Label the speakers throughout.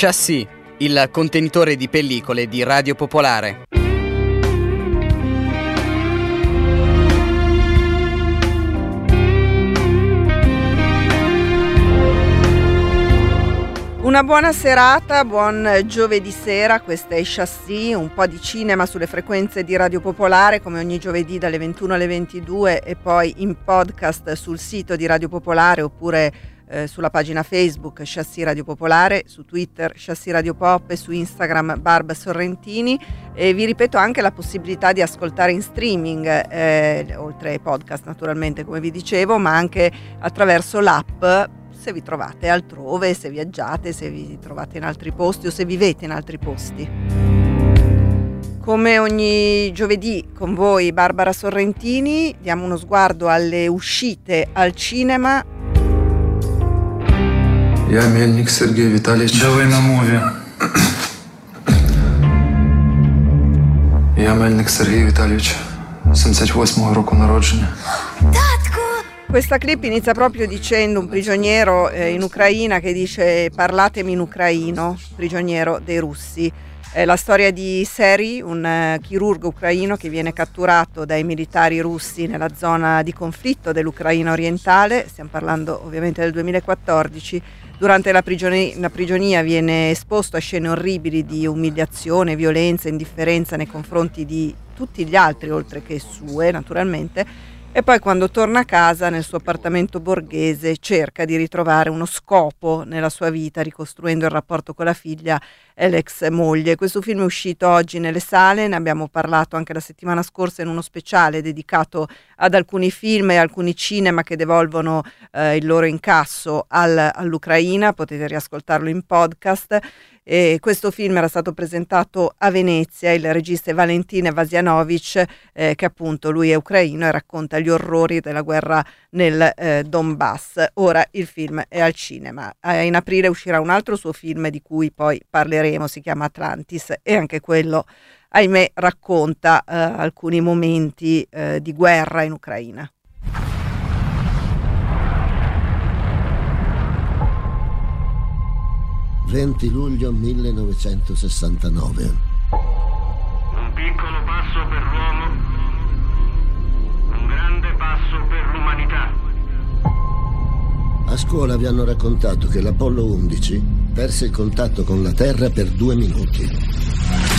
Speaker 1: Chassis, il contenitore di pellicole di Radio Popolare.
Speaker 2: Una buona serata, buon giovedì sera, questa è Chassis, un po' di cinema sulle frequenze di Radio Popolare come ogni giovedì dalle 21 alle 22 e poi in podcast sul sito di Radio Popolare oppure eh, sulla pagina Facebook Chassis Radio Popolare, su Twitter Chassis Radio Pop e su Instagram Barb Sorrentini e vi ripeto anche la possibilità di ascoltare in streaming, eh, oltre ai podcast naturalmente come vi dicevo, ma anche attraverso l'app se vi trovate altrove, se viaggiate, se vi trovate in altri posti o se vivete in altri posti. Come ogni giovedì con voi Barbara Sorrentini diamo uno sguardo alle uscite al cinema.
Speaker 3: Я Мельник Сергей Витальевич.
Speaker 4: Давай на мові.
Speaker 3: Я Мельник Сергій Віталійович, 78-го року народження.
Speaker 2: Questa clip inizia proprio dicendo un prigioniero eh, in Ucraina che dice parlatemi in ucraino, prigioniero dei russi. È la storia di Seri, un eh, chirurgo ucraino che viene catturato dai militari russi nella zona di conflitto dell'Ucraina orientale, stiamo parlando ovviamente del 2014. Durante la, prigioni- la prigionia viene esposto a scene orribili di umiliazione, violenza, indifferenza nei confronti di tutti gli altri, oltre che sue naturalmente e poi quando torna a casa nel suo appartamento borghese cerca di ritrovare uno scopo nella sua vita ricostruendo il rapporto con la figlia e l'ex moglie. Questo film è uscito oggi nelle sale, ne abbiamo parlato anche la settimana scorsa in uno speciale dedicato ad alcuni film e alcuni cinema che devolvono eh, il loro incasso al, all'Ucraina, potete riascoltarlo in podcast e questo film era stato presentato a Venezia, il regista Valentin Vasianovic, eh, che appunto lui è ucraino e racconta gli orrori della guerra nel eh, Donbass. Ora il film è al cinema. Eh, in aprile uscirà un altro suo film di cui poi parleremo, si chiama Atlantis e anche quello, ahimè, racconta eh, alcuni momenti eh, di guerra in Ucraina.
Speaker 5: 20 luglio 1969.
Speaker 6: Un piccolo passo per l'uomo, un grande passo per l'umanità.
Speaker 5: A scuola vi hanno raccontato che l'Apollo 11 perse il contatto con la Terra per due minuti.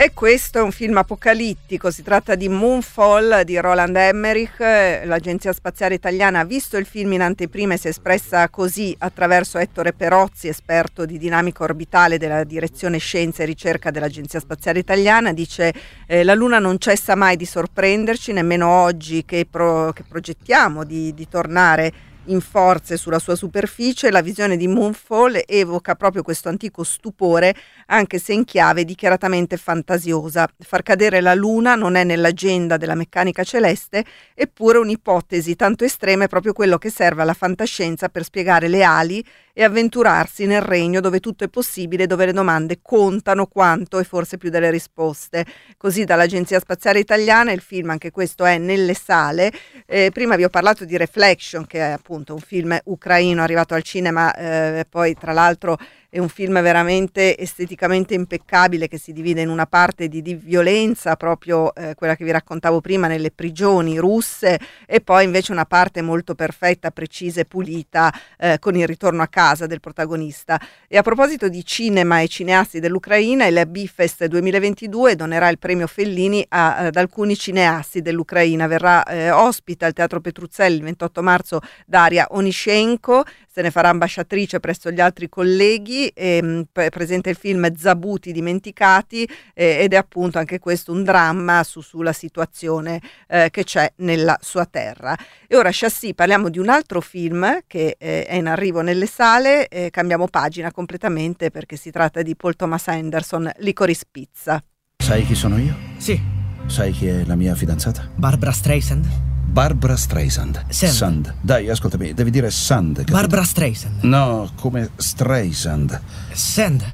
Speaker 2: E questo è un film apocalittico, si tratta di Moonfall di Roland Emmerich, l'agenzia spaziale italiana ha visto il film in anteprima e si è espressa così attraverso Ettore Perozzi, esperto di dinamica orbitale della direzione scienza e ricerca dell'agenzia spaziale italiana, dice eh, la Luna non cessa mai di sorprenderci, nemmeno oggi che, pro, che progettiamo di, di tornare in forze sulla sua superficie, la visione di Moonfall evoca proprio questo antico stupore, anche se in chiave dichiaratamente fantasiosa. Far cadere la Luna non è nell'agenda della meccanica celeste, eppure un'ipotesi tanto estrema è proprio quello che serve alla fantascienza per spiegare le ali e avventurarsi nel regno dove tutto è possibile, dove le domande contano quanto e forse più delle risposte. Così dall'Agenzia Spaziale Italiana il film, anche questo è nelle sale. Eh, prima vi ho parlato di Reflection, che è appunto un film ucraino arrivato al cinema, eh, poi tra l'altro è un film veramente esteticamente impeccabile che si divide in una parte di, di violenza, proprio eh, quella che vi raccontavo prima, nelle prigioni russe, e poi invece una parte molto perfetta, precisa e pulita eh, con il ritorno a casa del protagonista. E a proposito di cinema e cineasti dell'Ucraina, il Bifest 2022 donerà il premio Fellini a, ad alcuni cineasti dell'Ucraina. Verrà eh, ospite al Teatro Petruzzelli il 28 marzo Daria Onishenko, se ne farà ambasciatrice presso gli altri colleghi, e, pre- presenta il film Zabuti dimenticati eh, ed è appunto anche questo un dramma su, sulla situazione eh, che c'è nella sua terra. E ora Chassis parliamo di un altro film che eh, è in arrivo nelle sale, cambiamo pagina completamente perché si tratta di Paul Thomas Anderson, Licorice Pizza.
Speaker 7: Sai chi sono io?
Speaker 8: Sì.
Speaker 7: Sai chi è la mia fidanzata?
Speaker 8: Barbara Streisand?
Speaker 7: Barbara Streisand.
Speaker 8: Sand.
Speaker 7: Sand. Dai, ascoltami, devi dire Sand. capito?
Speaker 8: Barbara Streisand.
Speaker 7: No, come Streisand.
Speaker 8: Sand.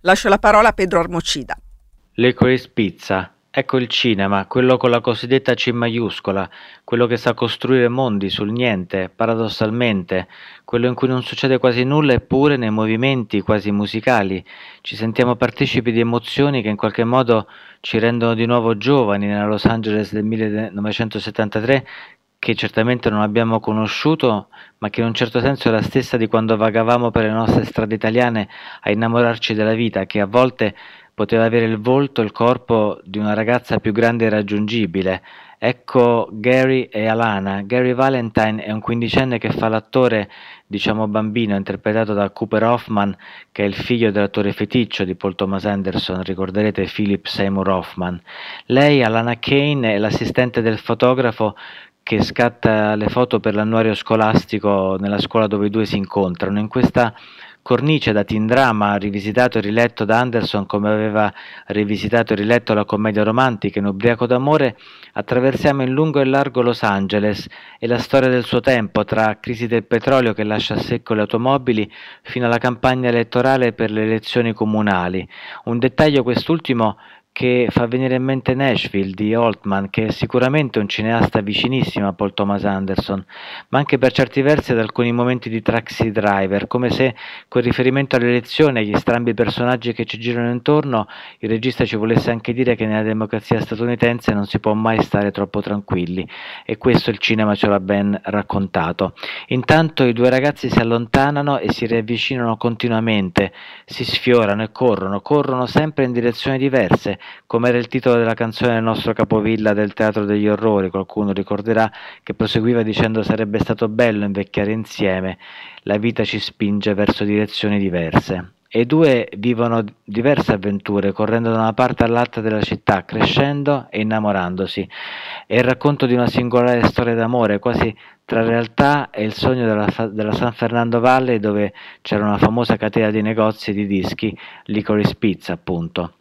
Speaker 2: Lascio la parola a Pedro Armocida.
Speaker 9: Licorice Pizza
Speaker 4: Ecco il cinema, quello con la cosiddetta C maiuscola, quello che sa costruire mondi sul niente, paradossalmente, quello in cui non succede quasi nulla eppure nei movimenti quasi musicali. Ci sentiamo partecipi di emozioni che in qualche modo ci rendono di nuovo giovani nella Los Angeles del 1973 che certamente non abbiamo conosciuto, ma che in un certo senso è la stessa di quando vagavamo per le nostre strade italiane a innamorarci della vita, che a volte poteva avere il volto e il corpo di una ragazza più grande e raggiungibile. Ecco Gary e Alana. Gary Valentine è un quindicenne che fa l'attore, diciamo bambino, interpretato da Cooper Hoffman, che è il figlio dell'attore feticcio di Paul Thomas Anderson, ricorderete Philip Seymour Hoffman. Lei, Alana Kane, è l'assistente del fotografo che scatta le foto per l'annuario scolastico nella scuola dove i due si incontrano. In questa cornice da teen drama rivisitato e riletto da Anderson come aveva rivisitato e riletto la commedia romantica in Ubriaco d'amore, attraversiamo in lungo e largo Los Angeles e la storia del suo tempo, tra crisi del petrolio che lascia a secco le automobili fino alla campagna elettorale per le elezioni comunali. Un dettaglio quest'ultimo che fa venire in mente Nashville di Altman, che è sicuramente un cineasta vicinissimo a Paul Thomas Anderson, ma anche per certi versi ad alcuni momenti di Taxi Driver, come se con riferimento alle elezioni e agli strambi personaggi che ci girano intorno, il regista ci volesse anche dire che nella democrazia statunitense non si può mai stare troppo tranquilli, e questo il cinema ce l'ha ben raccontato. Intanto i due ragazzi si allontanano e si riavvicinano continuamente, si sfiorano e corrono, corrono sempre in direzioni diverse, come era il titolo della canzone del nostro capovilla del Teatro degli Orrori, qualcuno ricorderà che proseguiva dicendo sarebbe stato bello invecchiare insieme, la vita ci spinge verso direzioni diverse. E i due vivono diverse avventure, correndo da una parte all'altra della città, crescendo e innamorandosi. È il racconto di una singolare storia d'amore, quasi tra realtà e il sogno della, della, San Fernando Valley, dove c'era una famosa catena di negozi di dischi, Licorice Pizza, appunto.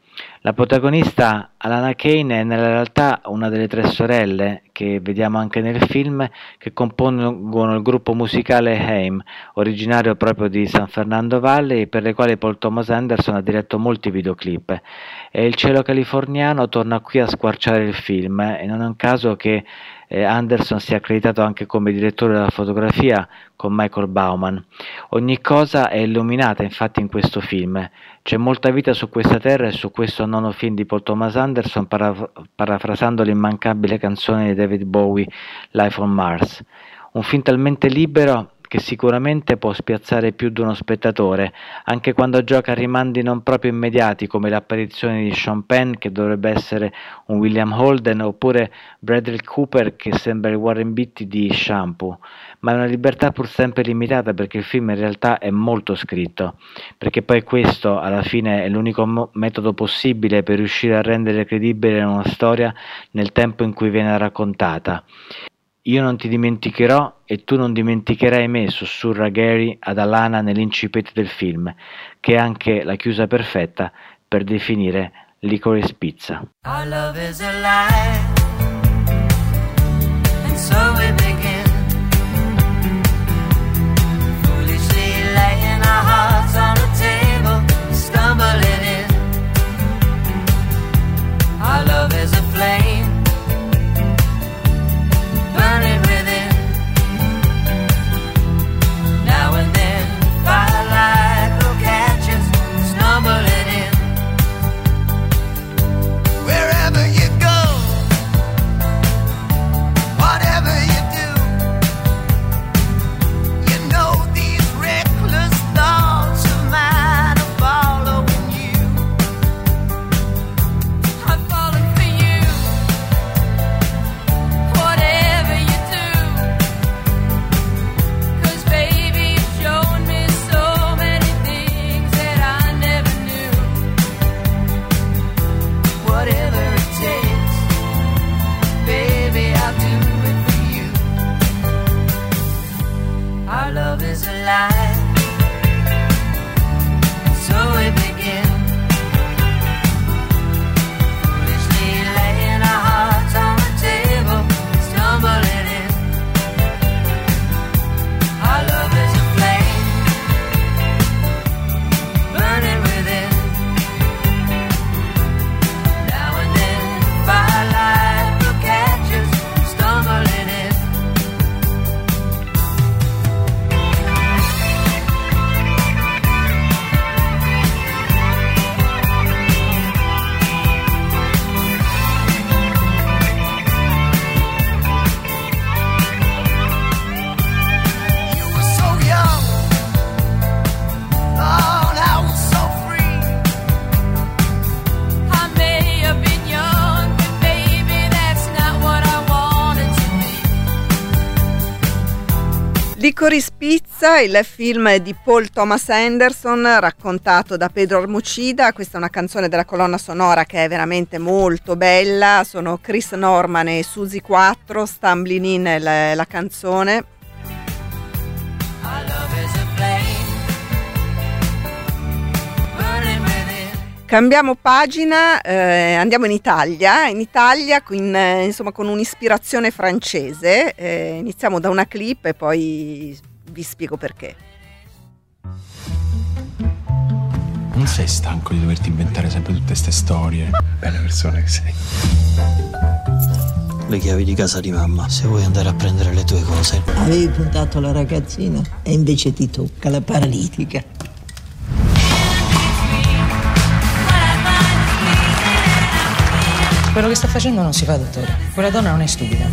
Speaker 4: La protagonista Alana Kane è nella realtà una delle tre sorelle che vediamo anche nel film che compongono il gruppo musicale Haim, originario proprio di San Fernando Valley per le quali Paul Thomas Anderson ha diretto molti videoclip. E il cielo californiano torna qui a squarciare il film e non è un caso che eh, Anderson sia accreditato anche come direttore della fotografia con Michael Bauman. Ogni cosa è illuminata infatti in questo film. C'è molta vita su questa terra e su questo nono film di Paul Thomas Anderson, paraf- parafrasando l'immancabile canzone di David Bowie, Life on Mars. Un film talmente libero che sicuramente può spiazzare più di uno spettatore, anche quando gioca a rimandi non proprio immediati come l'apparizione di Sean Penn che dovrebbe essere un William Holden oppure Bradley Cooper che sembra il Warren Beatty di Shampoo, ma è una libertà pur sempre limitata perché il film in realtà è molto scritto, perché poi questo alla fine è l'unico mo- metodo possibile per riuscire a rendere credibile una storia nel tempo in cui viene raccontata. Io non ti dimenticherò e tu non dimenticherai me, sussurra Gary ad Alana nell'incipit del film, che è anche la chiusa perfetta per definire Licorice Pizza. Our love is a
Speaker 2: Licorice Pizza, il film di Paul Thomas Anderson raccontato da Pedro Armucida, questa è una canzone della colonna sonora che è veramente molto bella, sono Chris Norman e Suzy 4, Stumbling In la, la canzone. Cambiamo pagina, eh, andiamo in Italia, in Italia in, eh, insomma, con un'ispirazione francese, eh, iniziamo da una clip e poi vi spiego perché.
Speaker 9: Non sei stanco di doverti inventare sempre tutte queste storie? Bella persona che sei.
Speaker 10: Le chiavi di casa di mamma, se vuoi andare a prendere le tue cose.
Speaker 11: Avevi puntato la ragazzina e invece ti tocca la paralitica.
Speaker 8: Quello che sta facendo non si fa, dottore. Quella donna non è stupida.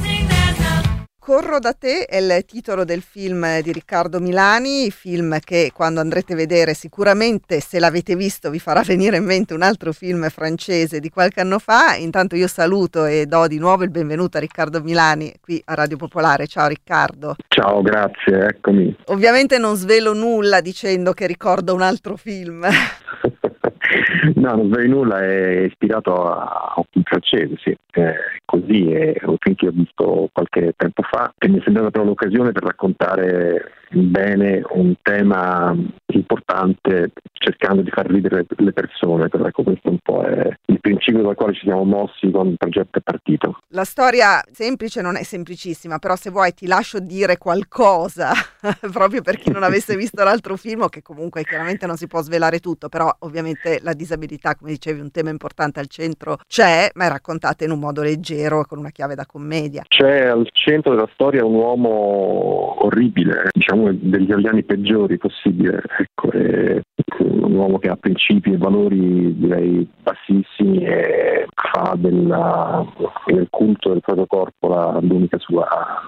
Speaker 2: Corro da te è il titolo del film di Riccardo Milani, film che quando andrete a vedere sicuramente se l'avete visto vi farà venire in mente un altro film francese di qualche anno fa. Intanto io saluto e do di nuovo il benvenuto a Riccardo Milani qui a Radio Popolare. Ciao Riccardo.
Speaker 12: Ciao, grazie, eccomi.
Speaker 2: Ovviamente non svelo nulla dicendo che ricordo un altro film.
Speaker 12: No, non svegli nulla, è ispirato a un film francese, sì, è così, è un film che ho visto qualche tempo fa e mi è sembrata però l'occasione per raccontare bene un tema importante cercando di far ridere le persone, però ecco questo un po' è il principio dal quale ci siamo mossi quando il progetto è partito.
Speaker 2: La storia semplice non è semplicissima, però se vuoi ti lascio dire qualcosa, proprio per chi non avesse visto l'altro film, che comunque chiaramente non si può svelare tutto, però ovviamente la disabilità, come dicevi, un tema importante al centro c'è, ma è raccontata in un modo leggero, con una chiave da commedia.
Speaker 12: C'è al centro della storia un uomo orribile, diciamo degli italiani peggiori possibile, ecco, un uomo che ha principi e valori direi bassissimi e fa della, del culto del proprio corpo la, l'unica sua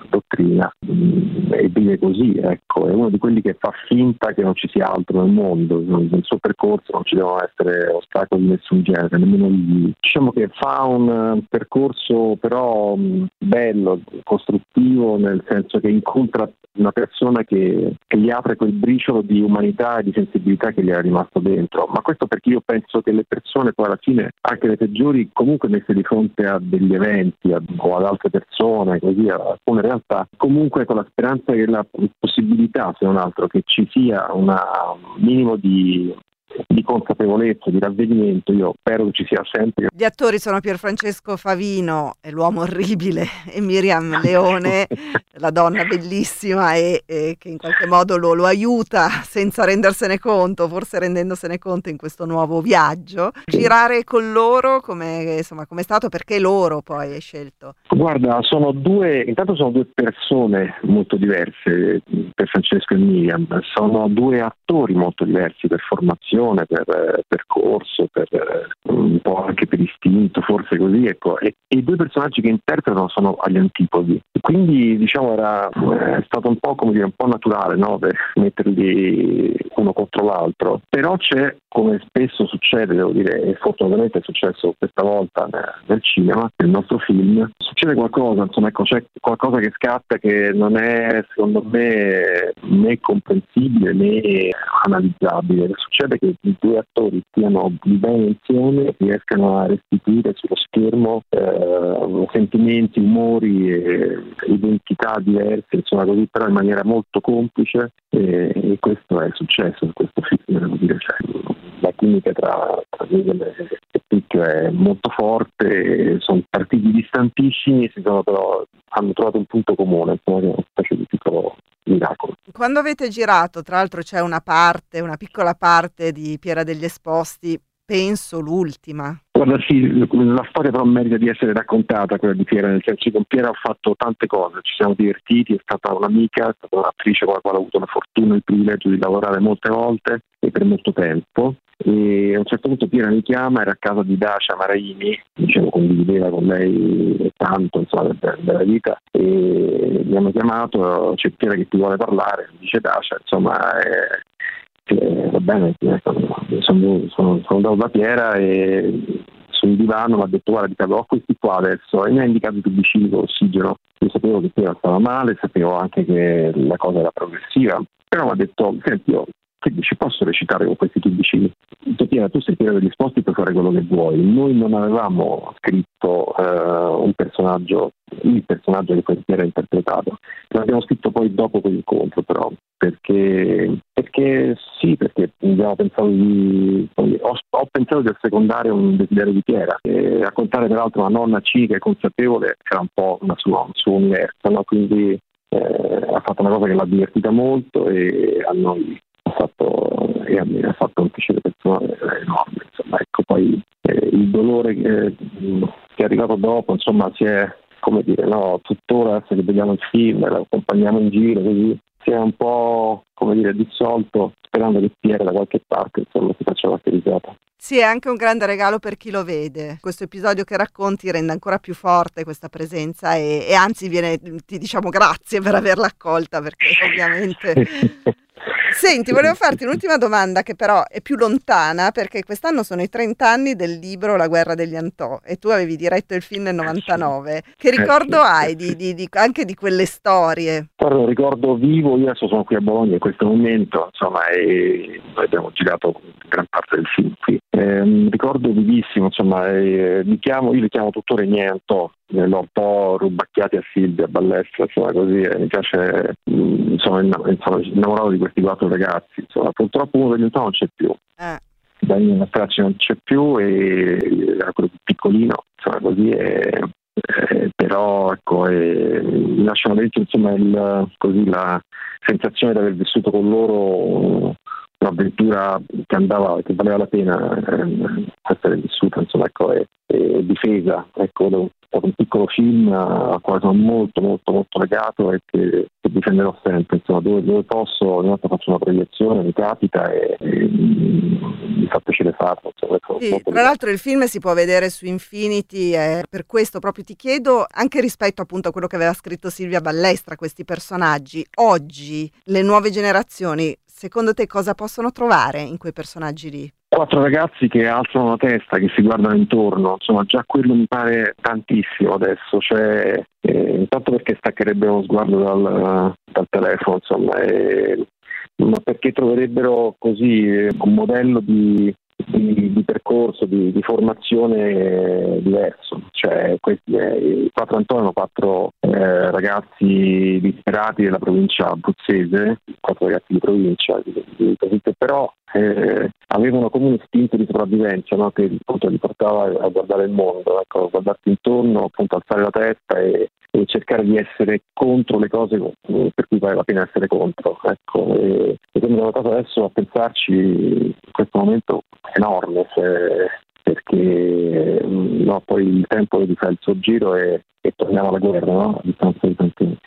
Speaker 12: dottrina. Mm, e vive così, ecco, è uno di quelli che fa finta che non ci sia altro nel mondo, nel suo percorso non ci devono essere ostacoli di nessun genere, nemmeno gli... diciamo che fa un percorso però mm, bello, costruttivo, nel senso che incontra una persona che, che, gli apre quel briciolo di umanità e di sensibilità che gli era rimasto dentro. Ma questo perché io penso che le persone poi alla fine, anche le peggiori, comunque messe di fronte a degli eventi a, o ad altre persone, così alcune realtà, comunque con la speranza che la possibilità, se non altro, che ci sia un minimo di di consapevolezza, di ravvedimento, io spero che ci sia sempre.
Speaker 2: Gli attori sono Pierfrancesco Favino, l'uomo orribile, e Miriam Leone, la donna bellissima e, e che in qualche modo lo, lo, aiuta senza rendersene conto, forse rendendosene conto in questo nuovo viaggio. Girare con loro come è stato? Perché loro poi hai scelto?
Speaker 12: Guarda, sono due, intanto sono due persone molto diverse, per Francesco e Miriam, sono due attori molto diversi per formazione formazione, per eh, percorso, per eh, un po' anche per istinto, forse così, ecco. E, e, i due personaggi che interpretano sono agli antipodi. Quindi diciamo era è stato un po' come dire un po' naturale no? metterli uno contro l'altro. Però c'è, come spesso succede, devo dire, e fortunatamente è successo questa volta nel cinema, nel nostro film, succede qualcosa, insomma, ecco, c'è qualcosa che scatta che non è secondo me né comprensibile né analizzabile. Succede che i due attori stiano bene insieme, riescano a restituire sullo schermo eh, sentimenti, umori e identità diverse, insomma così, però in maniera molto complice e, e questo è successo in questo film, devo dire. Cioè, la chimica tra, tra Miguel e Picchio è molto forte, sono partiti distantissimi, si sono però, hanno trovato un punto comune, insomma, una specie di piccolo miracolo.
Speaker 2: Quando avete girato, tra l'altro c'è una parte, una piccola parte di Piera degli Esposti, penso l'ultima.
Speaker 12: Guarda sì, la storia però merita di essere raccontata, quella di Piera, nel senso che con Piera ho fatto tante cose, ci siamo divertiti, è stata un'amica, è stata un'attrice con la quale ho avuto la fortuna e il privilegio di lavorare molte volte e per molto tempo. E a un certo punto Piera mi chiama, era a casa di Dacia Maraini, diciamo condivideva con lei tanto insomma, della vita e mi hanno chiamato, c'è Piera che ti vuole parlare, dice Dacia, insomma eh, eh, va bene, sono, sono, sono andato da Piera e sul divano mi ha detto guarda ti ho questi qua adesso e mi ha indicato i tubicini con ossigeno. Io sapevo che Piera stava male, sapevo anche che la cosa era progressiva, però mi ha detto, senti, io che dici, posso recitare con questi tipici? Tiena, tu sei pieno di risposte puoi fare quello che vuoi. Noi non avevamo scritto uh, un personaggio, il personaggio che poi era interpretato, l'abbiamo scritto poi dopo quell'incontro però, perché, perché sì, perché abbiamo pensato di, ho, ho pensato di assecondare un desiderio di Piera, e raccontare peraltro una nonna civica e consapevole era un po' sua, un suo universo, no? quindi eh, ha fatto una cosa che l'ha divertita molto e a noi ha fatto, e a me ha fatto un piacere personale enorme. Insomma, ecco, poi eh, il dolore che, che, è arrivato dopo, insomma, si è, come dire, no, tuttora se vediamo il film, lo accompagniamo in giro, così si è un po' come dire dissolto sperando che Piera da qualche parte insomma si faccia qualche risata.
Speaker 2: Sì, è anche un grande regalo per chi lo vede. Questo episodio che racconti rende ancora più forte questa presenza e, e anzi viene, ti diciamo grazie per averla accolta perché ovviamente Senti, volevo farti un'ultima domanda che però è più lontana perché quest'anno sono i 30 anni del libro La guerra degli Antò e tu avevi diretto il film nel 99. Che ricordo hai di, di, di, anche di quelle storie?
Speaker 12: Guarda, un ricordo vivo, io adesso sono qui a Bologna in questo momento, insomma, e noi abbiamo girato gran parte del film qui. Eh, ricordo vivissimo, insomma, eh, li chiamo, io li chiamo tuttora i miei Antò, l'ho un po' rubacchiati a Silvia, a Ballestra, insomma così, e mi piace, mh, sono innamorato di questi quattro ragazzi, insomma, purtroppo uno degli non c'è più. Eh. Daniele Stracci non c'è più e era quello più piccolino, insomma così, e, eh, però ecco, eh, mi lasciano dentro insomma il, così, la sensazione di aver vissuto con loro un'avventura che andava, che valeva la pena eh, essere vissuta, insomma, ecco, e, e difesa. Ecco, stato un piccolo film a quale sono molto molto molto legato e che, che difenderò sempre, insomma, dove, dove, posso ogni volta faccio una proiezione, mi capita e, e mi fa piacere farlo. Insomma,
Speaker 2: sì, tra l'altro il film si può vedere su Infinity e per questo proprio ti chiedo, anche rispetto appunto a quello che aveva scritto Silvia Ballestra, questi personaggi, oggi le nuove generazioni secondo te cosa possono trovare in quei personaggi lì?
Speaker 12: quattro ragazzi che alzano la testa, che si guardano intorno, insomma già quello mi pare tantissimo adesso, cioè, eh, intanto perché staccherebbe lo sguardo dal, dal telefono, insomma, e, ma perché troverebbero così un modello di, di, di percorso, di, di, formazione diverso. Cioè, questi, eh, I quattro Antonio, quattro eh, ragazzi disperati della provincia abruzzese, quattro ragazzi di provincia, di, però eh, avevano come un istinto di sopravvivenza no? che appunto li portava a guardare il mondo, ecco, a guardarsi intorno, appunto alzare la testa e, e, cercare di essere contro le cose per cui vale la pena essere contro. Ecco. E, e quindi una cosa adesso a pensarci in questo momento enorme se, perché no, poi il tempo di fare il suo giro e, e torniamo alla guerra no? a distanza di tanti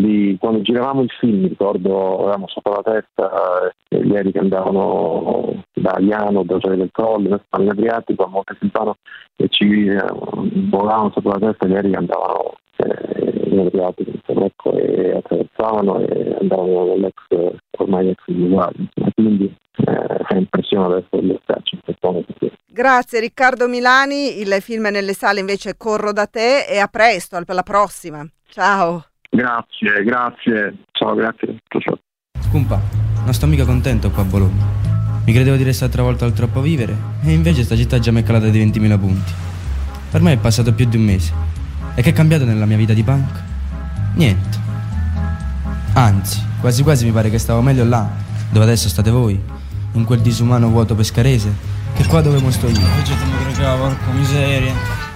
Speaker 12: lì, quando giravamo il film ricordo avevamo sopra la testa eh, gli aerei che andavano da Iano, da Gioia del Colle, da Spagna Adriatico a Montesilvano e ci eh, volavano sopra la testa gli aerei che andavano eh, in Adriatico ecco, e attraversavano e andavano nell'ex ormai ex Jugoslavia quindi eh, fa impressione adesso gli momento.
Speaker 2: Grazie Riccardo Milani, il film è nelle sale invece Corro da te e a presto, per la prossima. Ciao.
Speaker 12: Grazie, grazie. Ciao, grazie. Ciao, ciao.
Speaker 13: Scumpa, non sto mica contento qua a Bologna. Mi credevo di restare travolto al troppo vivere e invece sta città già mi è calata di 20.000 punti. Per me è passato più di un mese. E che è cambiato nella mia vita di punk? Niente. Anzi, quasi quasi mi pare che stavo meglio là, dove adesso state voi in quel disumano vuoto pescarese, che qua dove mo sto io.
Speaker 8: porca miseria.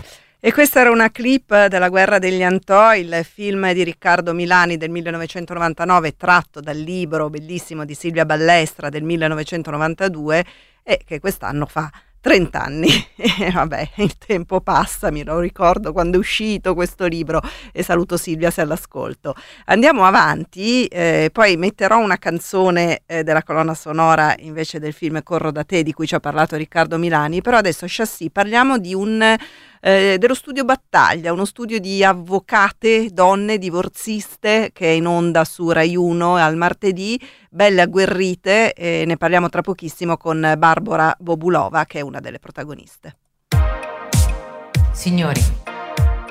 Speaker 2: E questa era una clip della Guerra degli Antò, il film di Riccardo Milani del 1999 tratto dal libro bellissimo di Silvia Ballestra del 1992 e che quest'anno fa 30 anni. E vabbè, il tempo passa, mi lo ricordo quando è uscito questo libro e saluto Silvia se all'ascolto. Andiamo avanti, eh, poi metterò una canzone eh, della colonna sonora invece del film Corro da te di cui ci ha parlato Riccardo Milani, però adesso chassis parliamo di un eh, dello studio Battaglia, uno studio di avvocate, donne divorziste che è in onda su Rai 1 al martedì, belle agguerrite e ne parliamo tra pochissimo con Barbara Bobulova che è una delle protagoniste.
Speaker 14: Signori,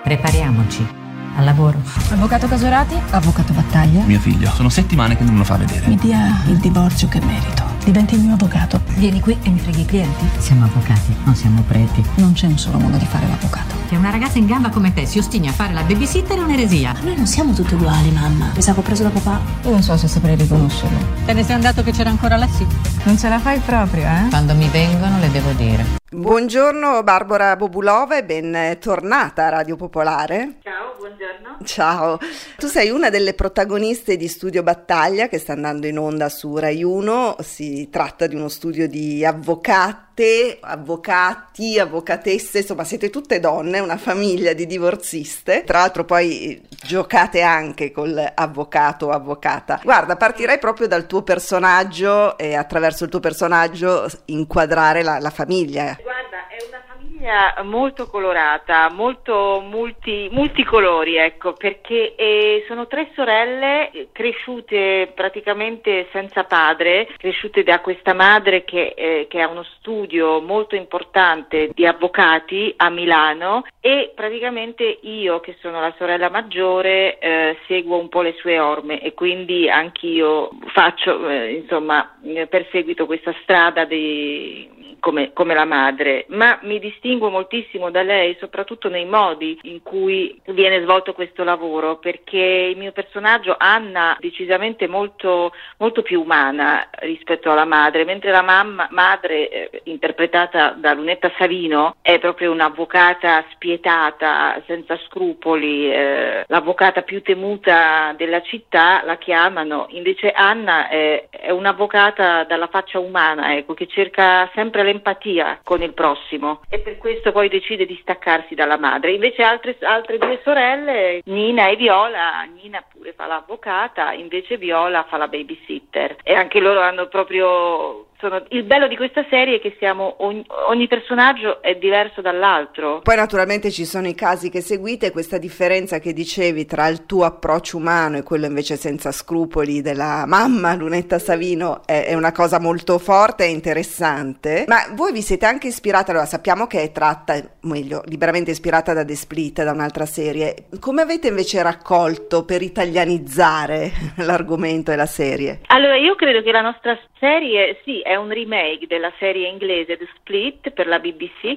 Speaker 14: prepariamoci. Al lavoro. Avvocato Casorati? Avvocato Battaglia?
Speaker 15: Mio figlio, sono settimane che non lo fa vedere.
Speaker 14: Mi dia il divorzio che merito. Diventi il mio avvocato. Vieni qui e mi freghi i clienti? Siamo avvocati, non siamo preti. Non c'è un solo modo di fare l'avvocato.
Speaker 16: Che una ragazza in gamba come te si ostini a fare la babysitter è un'eresia.
Speaker 14: Ma noi non siamo tutti uguali, mamma. Mi ho preso da papà. Io non so se saprei riconoscerlo.
Speaker 16: Te ne sei andato che c'era ancora la sì.
Speaker 14: Non ce la fai proprio, eh?
Speaker 16: Quando mi vengono le devo dire.
Speaker 2: Buongiorno Barbara Bobulova e bentornata a Radio Popolare.
Speaker 17: Ciao, buongiorno.
Speaker 2: Ciao, tu sei una delle protagoniste di Studio Battaglia che sta andando in onda su Rai 1, si tratta di uno studio di avvocate, avvocati, avvocatesse, insomma siete tutte donne, una famiglia di divorziste, tra l'altro poi giocate anche con l'avvocato o avvocata. Guarda, partirei proprio dal tuo personaggio e attraverso il tuo personaggio inquadrare la, la famiglia.
Speaker 17: Guarda, è una famiglia molto colorata, molto multi, multicolori, ecco, perché eh, sono tre sorelle cresciute praticamente senza padre, cresciute da questa madre che, eh, che ha uno studio molto importante di avvocati a Milano e praticamente io, che sono la sorella maggiore, eh, seguo un po' le sue orme e quindi anch'io faccio, eh, insomma, perseguito questa strada di come, come, la madre, ma mi distinguo moltissimo da lei, soprattutto nei modi in cui viene svolto questo lavoro, perché il mio personaggio Anna decisamente molto, molto più umana rispetto alla madre, mentre la mamma, madre, eh, interpretata da Lunetta Savino, è proprio un'avvocata spietata, senza scrupoli, eh, l'avvocata più temuta della città, la chiamano, invece Anna è, è un'avvocata dalla faccia umana, ecco, che cerca sempre l'empatia con il prossimo e per questo poi decide di staccarsi dalla madre. Invece altre, altre due sorelle, Nina e Viola, Nina pure fa l'avvocata, invece Viola fa la babysitter e anche loro hanno proprio sono, il bello di questa serie è che siamo, ogni, ogni, personaggio è diverso dall'altro.
Speaker 2: Poi naturalmente ci sono i casi che seguite, questa differenza che dicevi tra il tuo approccio umano e quello invece senza scrupoli della mamma Lunetta Savino è, è una cosa molto forte e interessante. Ma voi vi siete anche ispirata, allora sappiamo che è tratta, meglio, liberamente ispirata da The Split, da un'altra serie. Come avete invece raccolto per italianizzare l'argomento e la serie?
Speaker 17: Allora io credo che la nostra serie, sì, è un remake della serie inglese The Split per la BBC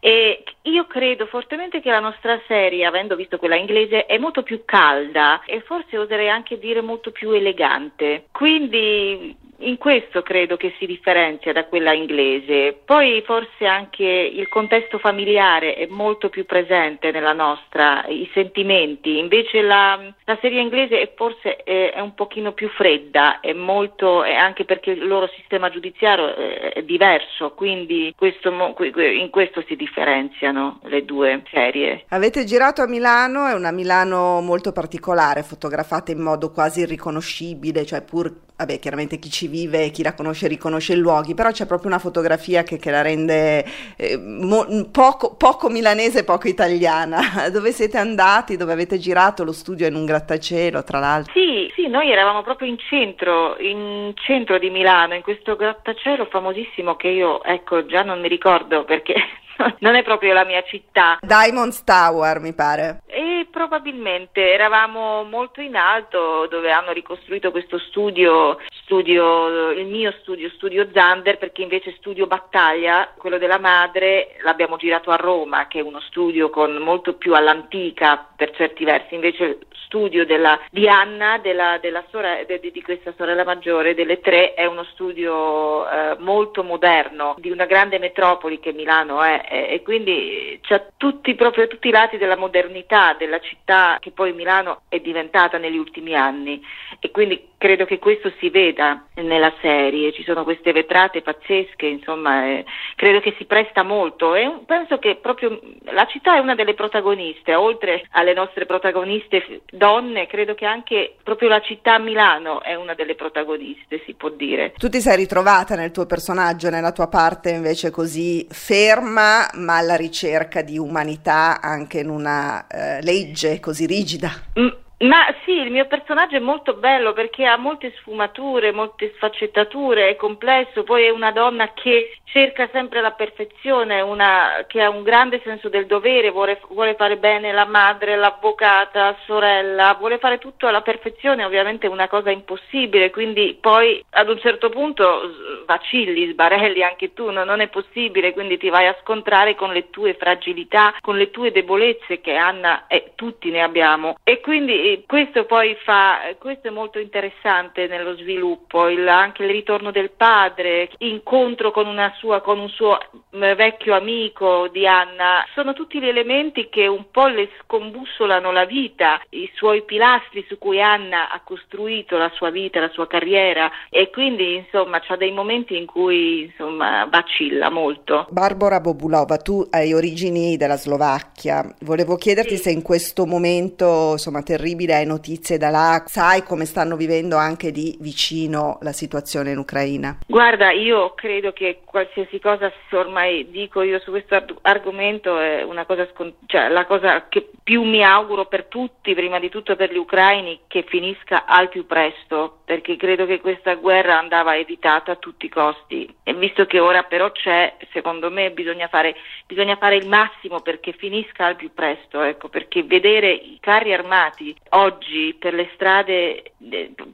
Speaker 17: e io credo fortemente che la nostra serie, avendo visto quella inglese, è molto più calda e forse oserei anche dire molto più elegante. Quindi in questo credo che si differenzia da quella inglese. Poi forse anche il contesto familiare è molto più presente nella nostra, i sentimenti. Invece la, la serie inglese è forse è, è, un pochino più fredda, è molto, è anche perché il loro sistema giudiziario è diverso, quindi questo, in questo si differenziano le due serie.
Speaker 2: Avete girato a Milano, è una Milano molto particolare, fotografata in modo quasi irriconoscibile, cioè pur vabbè, chiaramente chi ci vive e chi la conosce riconosce i luoghi, però c'è proprio una fotografia che, che la rende eh, mo, poco, poco, milanese, poco italiana. Dove siete andati? Dove avete girato? Lo studio è in un grattacielo, tra l'altro?
Speaker 17: Sì, sì, noi eravamo proprio in centro, in centro di Milano, in questo grattacielo famosissimo che io, ecco, già non mi ricordo perché non è proprio la mia città.
Speaker 2: Diamonds Tower, mi pare.
Speaker 17: E probabilmente eravamo molto in alto dove hanno ricostruito questo studio, studio il mio studio, studio Zander, perché invece studio Battaglia, quello della madre, l'abbiamo girato a Roma, che è uno studio con molto più all'antica per certi versi, invece studio della, di Anna, della, della sore, de, di questa sorella maggiore, delle tre, è uno studio eh, molto moderno, di una grande metropoli che Milano è, e quindi c'ha tutti, proprio tutti i lati della modernità della città che poi Milano è diventata negli ultimi anni. E quindi credo che questo si veda nella serie, ci sono queste vetrate pazzesche, insomma, eh, credo che si presta molto e penso che proprio la città è una delle protagoniste, oltre alle nostre protagoniste donne, credo che anche proprio la città Milano è una delle protagoniste, si può dire.
Speaker 2: Tu ti sei ritrovata nel tuo personaggio, nella tua parte invece così ferma, ma alla ricerca di umanità anche in una eh, legge così rigida?
Speaker 17: Mm Ma sì, il mio personaggio è molto bello perché ha molte sfumature, molte sfaccettature, è complesso, poi è una donna che cerca sempre la perfezione, una, che ha un grande senso del dovere, vuole, vuole fare bene la madre, l'avvocata, sorella, vuole fare tutto alla perfezione, ovviamente è una cosa impossibile, quindi poi ad un certo punto vacilli, sbarelli anche tu, no? non è possibile, quindi ti vai a scontrare con le tue fragilità, con le tue debolezze che Anna e tutti ne abbiamo e quindi questo poi fa, questo è molto interessante nello sviluppo, il, anche il ritorno del padre, incontro con, sua, con un suo mm, vecchio amico di Anna, sono tutti gli elementi che un po' le scombussolano la vita, i suoi pilastri su cui Anna ha costruito la sua vita, la sua carriera e quindi insomma c'ha dei momenti in cui insomma vacilla molto.
Speaker 2: Barbara Bobulova, tu hai origini della Slovacchia, volevo chiederti sì. se in questo momento insomma terribile terribile, hai notizie da là, sai come stanno vivendo anche di vicino la situazione in Ucraina?
Speaker 17: Guarda, io credo che qualsiasi cosa ormai dico io su questo argomento è una cosa scont- cioè la cosa che più mi auguro per tutti, prima di tutto per gli ucraini, che finisca al più presto, perché credo che questa guerra andava evitata a tutti i costi e visto che ora però c'è, secondo me bisogna fare, bisogna fare il massimo perché finisca al più presto, ecco, perché vedere i carri armati oggi per le strade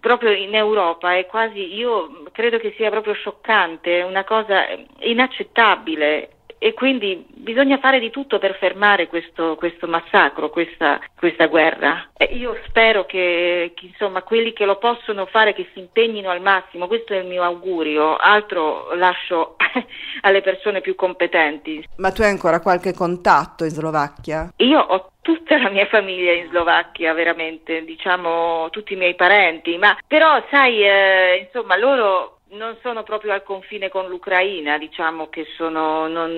Speaker 17: proprio in Europa è quasi, io credo che sia proprio scioccante, una cosa inaccettabile e quindi bisogna fare di tutto per fermare questo, questo massacro, questa, questa guerra. E io spero che, che, insomma, quelli che lo possono fare che si impegnino al massimo, questo è il mio augurio, altro lascio alle persone più competenti.
Speaker 2: Ma tu hai ancora qualche contatto in Slovacchia?
Speaker 17: Io ho tutta la mia famiglia in Slovacchia, veramente, diciamo tutti i miei parenti, ma però sai, eh, insomma, loro non sono proprio al confine con l'Ucraina, diciamo che sono, non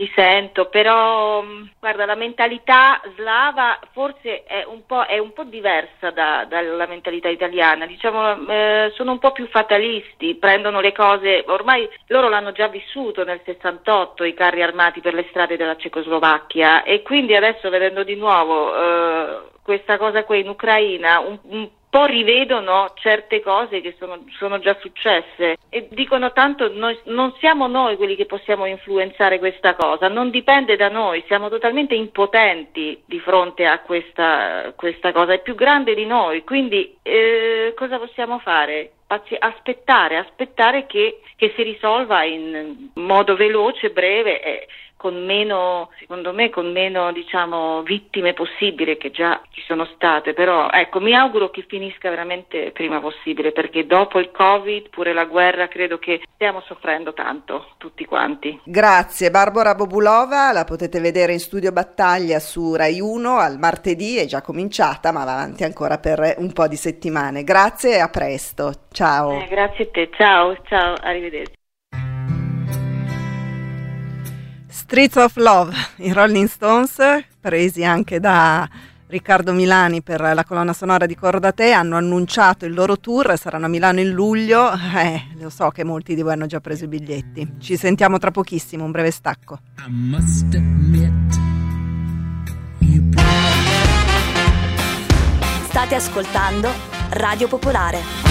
Speaker 17: li sento, però guarda la mentalità slava forse è un po', è un po diversa da, dalla mentalità italiana, diciamo eh, sono un po' più fatalisti, prendono le cose, ormai loro l'hanno già vissuto nel 68 i carri armati per le strade della Cecoslovacchia. E quindi adesso vedendo di nuovo eh, questa cosa qui in Ucraina un, un po' rivedono certe cose che sono, sono, già successe e dicono tanto noi, non siamo noi quelli che possiamo influenzare questa cosa, non dipende da noi, siamo totalmente impotenti di fronte a questa, questa cosa, è più grande di noi, quindi eh, cosa possiamo fare? Aspettare, aspettare che, che si risolva in modo veloce, breve. Eh, con meno, secondo me, con meno diciamo, vittime possibili che già ci sono state, però ecco, mi auguro che finisca veramente prima possibile perché dopo il Covid, pure la guerra, credo che stiamo soffrendo tanto tutti quanti.
Speaker 2: Grazie Barbara Bobulova, la potete vedere in studio battaglia su Rai 1 al martedì, è già cominciata ma va avanti ancora per un po' di settimane. Grazie e a presto, ciao.
Speaker 17: Eh, grazie a te, ciao, ciao, arrivederci.
Speaker 2: Streets of Love, i Rolling Stones, presi anche da Riccardo Milani per la colonna sonora di Cordate, hanno annunciato il loro tour, saranno a Milano in luglio, eh, lo so che molti di voi hanno già preso i biglietti. Ci sentiamo tra pochissimo, un breve stacco.
Speaker 18: State ascoltando Radio Popolare.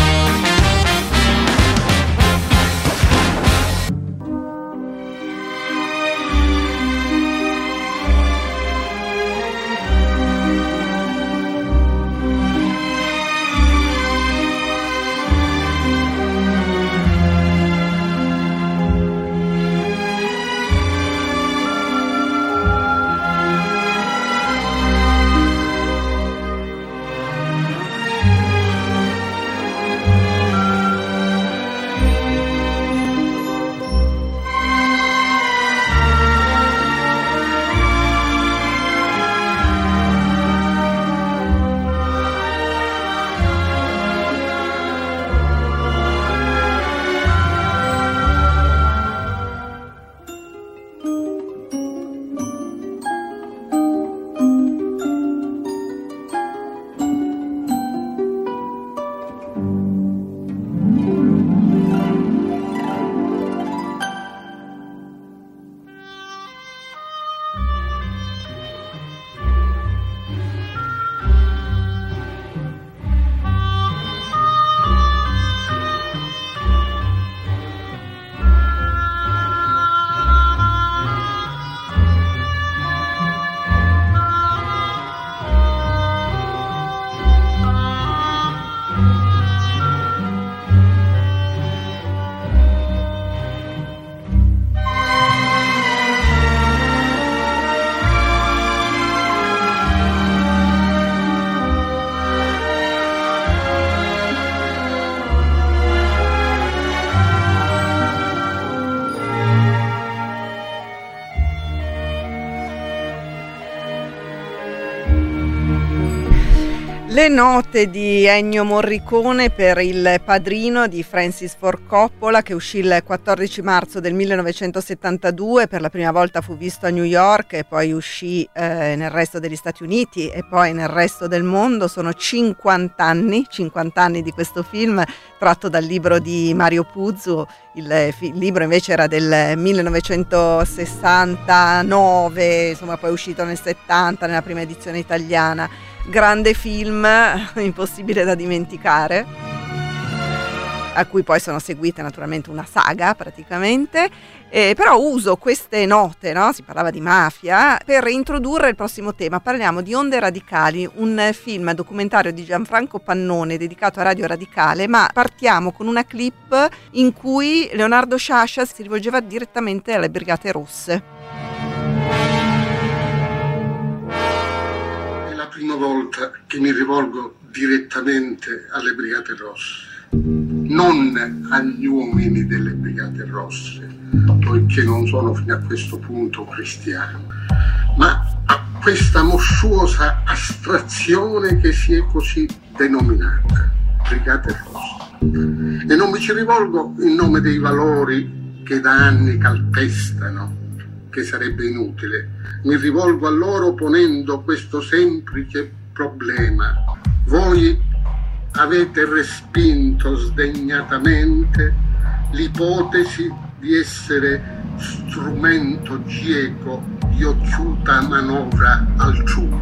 Speaker 2: Le note di Ennio Morricone per il padrino di Francis Ford Coppola che uscì il 14 marzo del 1972, per la prima volta fu visto a New York e poi uscì eh, nel resto degli Stati Uniti e poi nel resto del mondo. Sono 50 anni, 50 anni di questo film tratto dal libro di Mario Puzo, il, il libro invece era del 1969, insomma poi è uscito nel 70 nella prima edizione italiana grande film impossibile da dimenticare, a cui poi sono seguite naturalmente una saga praticamente, eh, però uso queste note, no? si parlava di mafia, per introdurre il prossimo tema. Parliamo di Onde Radicali, un film documentario di Gianfranco Pannone dedicato a Radio Radicale, ma partiamo con una clip in cui Leonardo Sciascia si rivolgeva direttamente alle Brigate Rosse.
Speaker 19: Prima volta che mi rivolgo direttamente alle Brigate Rosse, non agli uomini delle Brigate Rosse, poiché non sono fino a questo punto cristiano, ma a questa mostruosa astrazione che si è così denominata, Brigate Rosse. E non mi ci rivolgo in nome dei valori che da anni calpestano che sarebbe inutile. Mi rivolgo a loro ponendo questo semplice problema. Voi avete respinto sdegnatamente l'ipotesi di essere strumento cieco di occhiuta manovra altrui,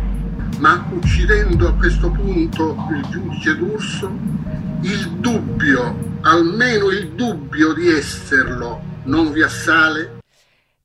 Speaker 19: ma uccidendo a questo punto il giudice D'Urso, il dubbio, almeno il dubbio di esserlo, non vi assale?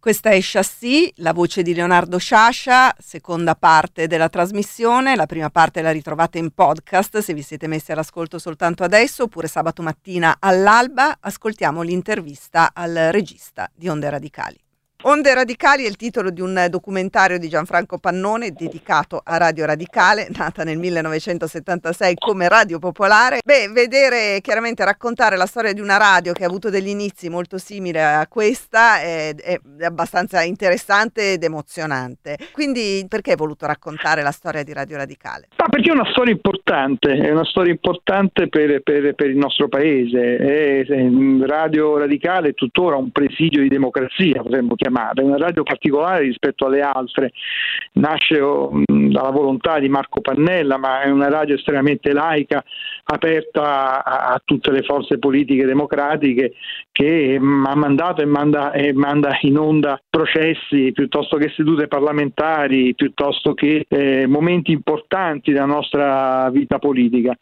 Speaker 2: Questa è Chassis, la voce di Leonardo Sciascia, seconda parte della trasmissione. La prima parte la ritrovate in podcast se vi siete messi all'ascolto soltanto adesso, oppure sabato mattina all'alba. Ascoltiamo l'intervista al regista di Onde Radicali. Onde Radicali è il titolo di un documentario di Gianfranco Pannone dedicato a Radio Radicale, nata nel 1976 come Radio Popolare. Beh, vedere chiaramente raccontare la storia di una radio che ha avuto degli inizi molto simili a questa è, è abbastanza interessante ed emozionante. Quindi perché hai voluto raccontare la storia di Radio Radicale?
Speaker 20: Ah, perché è una storia importante, è una storia importante per, per, per il nostro paese. È, Radio Radicale è tuttora un presidio di democrazia, potremmo chiamare una radio particolare rispetto alle altre, nasce oh, dalla volontà di Marco Pannella, ma è una radio estremamente laica, aperta a, a tutte le forze politiche democratiche che ha mandato e manda, e manda, in onda processi piuttosto che sedute parlamentari, piuttosto che eh, momenti importanti della nostra vita politica.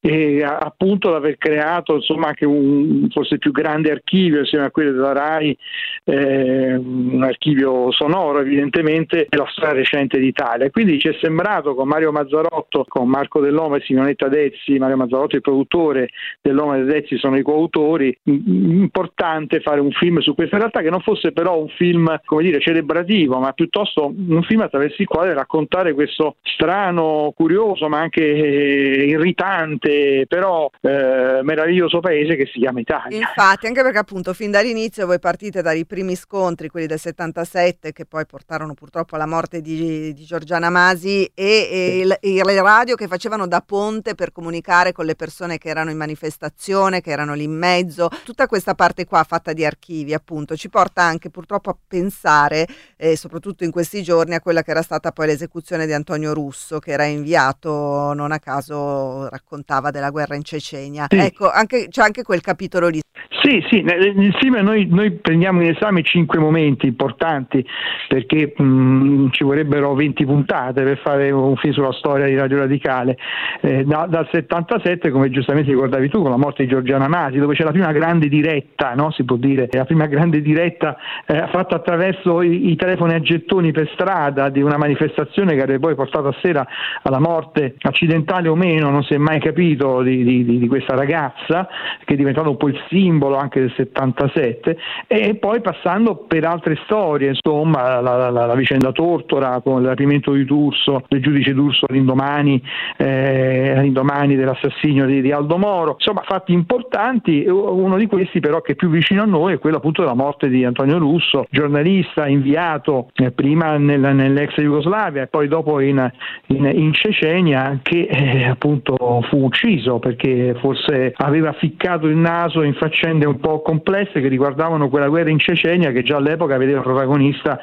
Speaker 20: E appunto l'aver creato insomma, anche un forse più grande archivio insieme a quello della RAI, eh, un archivio sonoro evidentemente, è la storia recente d'Italia. Quindi ci è sembrato con Mario Mazzarotto, con Marco Dell'Ome e Simonetta Dezzi, Mario Mazzarotto è il produttore, Dell'Ome e Dezzi sono i coautori, importante fare un film su questa realtà che non fosse però un film, come dire, celebrativo, ma piuttosto un film attraverso il quale raccontare questo strano, curioso, ma anche eh, irritante, però eh, meraviglioso paese che si chiama Italia.
Speaker 2: Infatti, anche perché appunto fin dall'inizio voi partite dai primi scontri, quelli del 77, che poi portarono purtroppo alla morte di, di Giorgiana Masi e, e, e le radio che facevano da ponte per comunicare con le persone che erano in manifestazione, che erano lì in mezzo, tutta questa parte qua fatta di archivi appunto ci porta anche purtroppo a pensare, eh, soprattutto in questi giorni, a quella che era stata poi l'esecuzione di Antonio Russo che era inviato, non a caso raccontava della guerra in Cecenia. Sì. Ecco, anche, c'è anche quel capitolo lì.
Speaker 20: Sì, sì, nel film noi, noi, prendiamo in esame cinque momenti importanti perché mh, mm, ci vorrebbero 20 puntate per fare un film sulla storia di Radio Radicale. Eh, da, dal 77, come giustamente ricordavi tu, con la morte di Giorgiana Masi, dove c'è la prima grande diretta, no? si può dire, la prima grande diretta eh, fatta attraverso i, i, telefoni a gettoni per strada di una manifestazione che avrebbe poi portato a sera alla morte accidentale o meno, non si è mai capito, di, di, di questa ragazza che è diventata un po' il simbolo anche del 77 e poi passando per altre storie, insomma la, la, la vicenda Tortora con il rapimento di Turso, del giudice Turso all'indomani, eh, all'indomani dell'assassinio di, di, Aldo Moro, insomma fatti importanti, uno di questi però che è più vicino a noi è quello appunto della morte di Antonio Russo, giornalista inviato eh, prima nel, nell'ex Jugoslavia e poi dopo in, in, in Cecenia che eh, appunto fu ucciso perché forse aveva ficcato il naso in faccende un po' complesse che riguardavano quella guerra in Cecenia che già all'epoca vedeva protagonista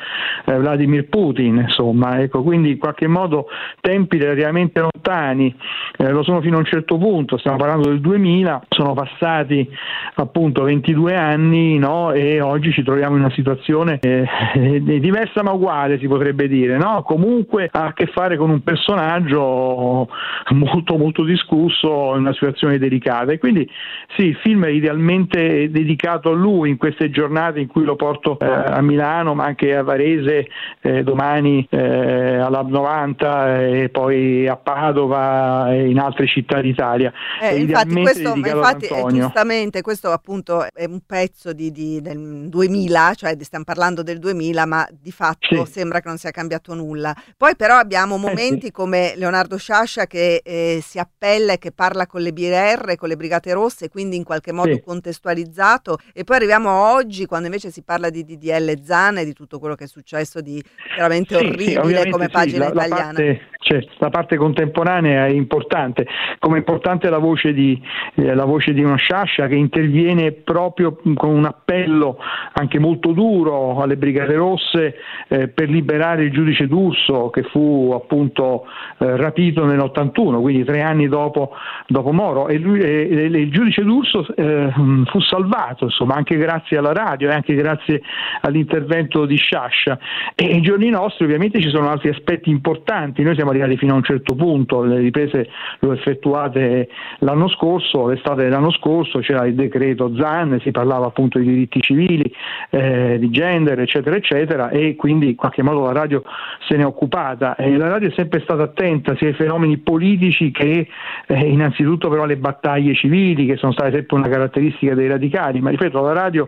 Speaker 20: eh, Vladimir Putin, insomma, ecco, quindi in qualche modo tempi relativamente lontani, eh, lo sono fino a un certo punto, stiamo parlando del 2000, sono passati appunto 22 anni no? e oggi ci troviamo in una situazione eh, diversa ma uguale si potrebbe dire, no? comunque ha a che fare con un personaggio molto molto discusso in una situazione delicata e quindi sì, il film è idealmente dedicato a lui in queste giornate in cui lo porto eh, a Milano ma anche a Varese eh, domani eh, alla 90 e poi a Padova e in altre città d'Italia.
Speaker 2: Eh, infatti, questo, infatti giustamente questo appunto è un pezzo di, di, del 2000, cioè stiamo parlando del 2000 ma di fatto sì. sembra che non sia cambiato nulla. Poi però abbiamo momenti eh sì. come Leonardo Sciascia che eh, si appella e che parla con le BR, con le Brigate Rosse, quindi in qualche modo sì. contestualizzato e poi arriviamo a oggi quando invece si parla di DDL Zan e di tutto quello che è successo di veramente orribile come pagina
Speaker 20: la,
Speaker 2: italiana.
Speaker 20: La parte, cioè, la parte, contemporanea è importante, come importante la voce di, eh, la voce di uno Sciascia che interviene proprio con un appello anche molto duro alle Brigate Rosse eh, per liberare il giudice D'Urso che fu appunto eh, rapito nell'81, quindi tre anni dopo, dopo Moro. E, lui, il giudice D'Urso eh, fu salvato insomma, anche grazie alla radio e anche grazie all'intervento di Sciascia. E i giorni nostri ovviamente ci sono altri aspetti importanti, noi siamo arrivati fino a un certo punto, le riprese le ho effettuate l'anno scorso, l'estate dell'anno scorso c'era il decreto ZAN, si parlava appunto di diritti civili, eh, di gender eccetera eccetera e quindi in qualche modo la radio se ne è occupata. E la radio è sempre stata attenta sia ai fenomeni politici che eh, innanzitutto però alle battaglie civili che sono state sempre una caratteristica dei radicali, ma ripeto la radio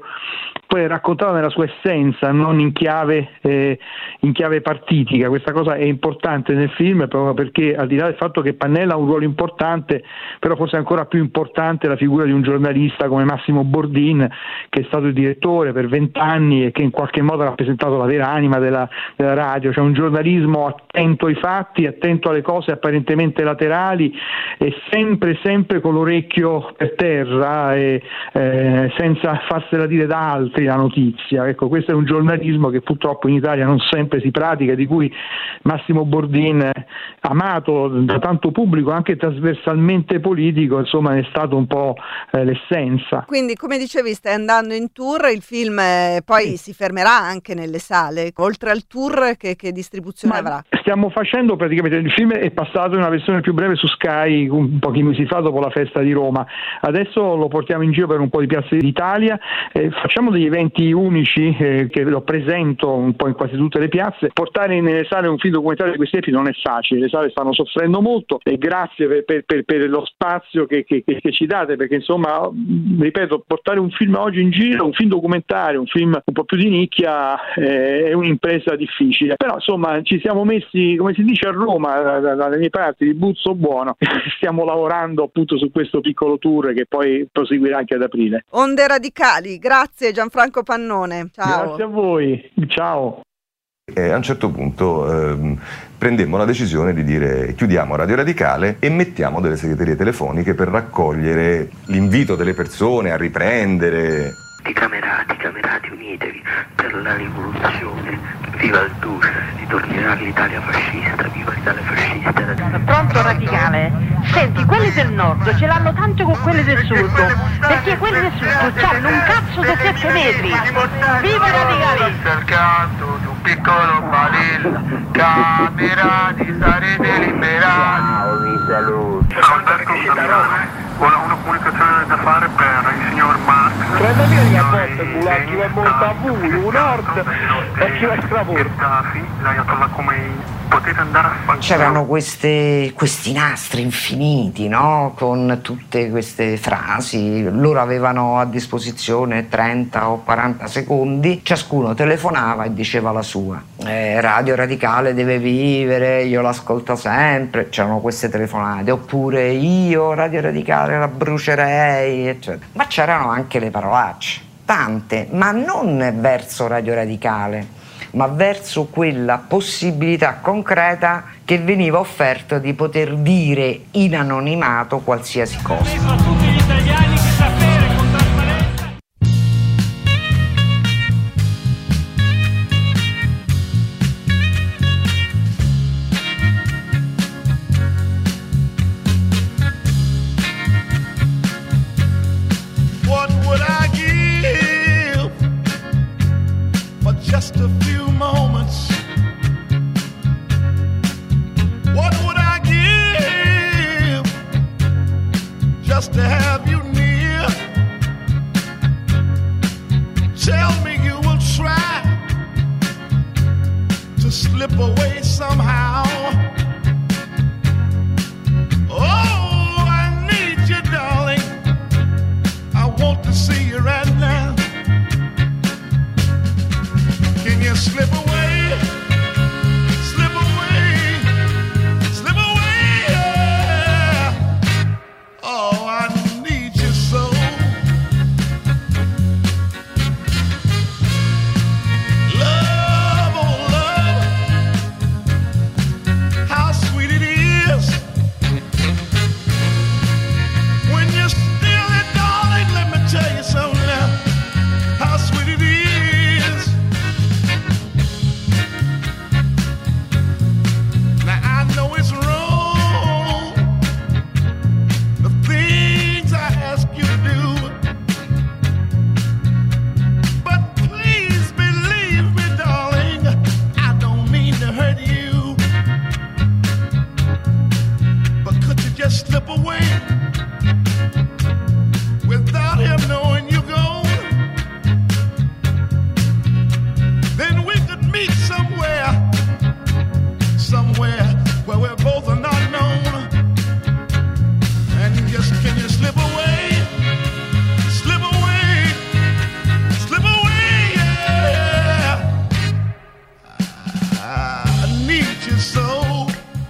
Speaker 20: è raccontata nella sua essenza, non in chiave, eh, in chiave partitica, questa cosa è importante nel film proprio perché al di là del fatto che Pannella ha un ruolo importante, però forse ancora più importante la figura di un giornalista come Massimo Bordin che è stato il direttore per vent'anni e che in qualche modo ha rappresentato la vera anima della, della radio, cioè un giornalismo attento ai fatti, attento alle cose apparentemente laterali e sempre, sempre con l'orecchio per terra e eh, senza farsela dire da altri la notizia. Ecco, questo è un giornalismo che purtroppo in Italia non sempre si pratica, di cui Massimo Bordin, amato da tanto pubblico, anche trasversalmente politico, insomma è stato un po' eh, l'essenza.
Speaker 2: Quindi come dicevi stai andando in tour, il film eh, poi sì. si fermerà anche nelle sale, oltre al tour che, che distribuzione Ma avrà?
Speaker 20: Stiamo facendo praticamente, il film è passato in una versione più breve su Sky pochi mesi fa dopo la festa di Roma, adesso lo portiamo in giro per un po' di piazze d'Italia, eh, facciamo degli eventi unici eh, che lo presento un po' in quasi tutte le piazze, portare nelle sale un film documentario di questi tempi non è facile, le sale stanno soffrendo molto e grazie per, per, per, per lo spazio che, che, che, ci date perché insomma, ripeto, portare un film oggi in giro, un film documentario, un film un po' più di nicchia eh, è un'impresa difficile, però insomma ci siamo messi, come si dice a Roma, dalle mie parti, di buzzo buono, stiamo lavorando appunto su questo piccolo tour che poi proseguirà anche ad aprile.
Speaker 2: Onde radicali, grazie Gianfranco Pannone. Ciao.
Speaker 20: Grazie a voi, ciao.
Speaker 21: E a un certo punto ehm, prendemmo la decisione di dire chiudiamo Radio Radicale e mettiamo delle segreterie telefoniche per raccogliere l'invito delle persone a riprendere.
Speaker 22: Di camerati, camerati, unitevi per la rivoluzione. Viva il Duce, ritornerà l'Italia fascista, viva l'Italia fascista.
Speaker 23: Pronto radicale? Senti, quelli del nord ce l'hanno tanto con quelli del sud, perché quelli del sud hanno un cazzo da 7 metri. Viva radicali!
Speaker 6: Cercando di un piccolo balilla, camerati, sarete liberati.
Speaker 22: Ciao, vi saluto.
Speaker 6: Ciao Alberto una comunicazione da fare per il signor Marx.
Speaker 24: 30.000 che a volte culo, chi va molto a voi, un nord e chi va a Strapur.
Speaker 6: Potete andare a fare
Speaker 25: C'erano queste- questi nastri infiniti, no? Con tutte queste frasi. Loro avevano a disposizione 30 o 40 secondi, ciascuno telefonava e diceva la sua. Eh, Radio Radicale deve vivere, io l'ascolto sempre. C'erano queste telefonate. Oppure io Radio Radicale la brucerei, eccetera. Ma c'erano anche le parolacce, tante, ma non verso Radio Radicale ma verso quella possibilità concreta che veniva offerta di poter dire in anonimato qualsiasi cosa.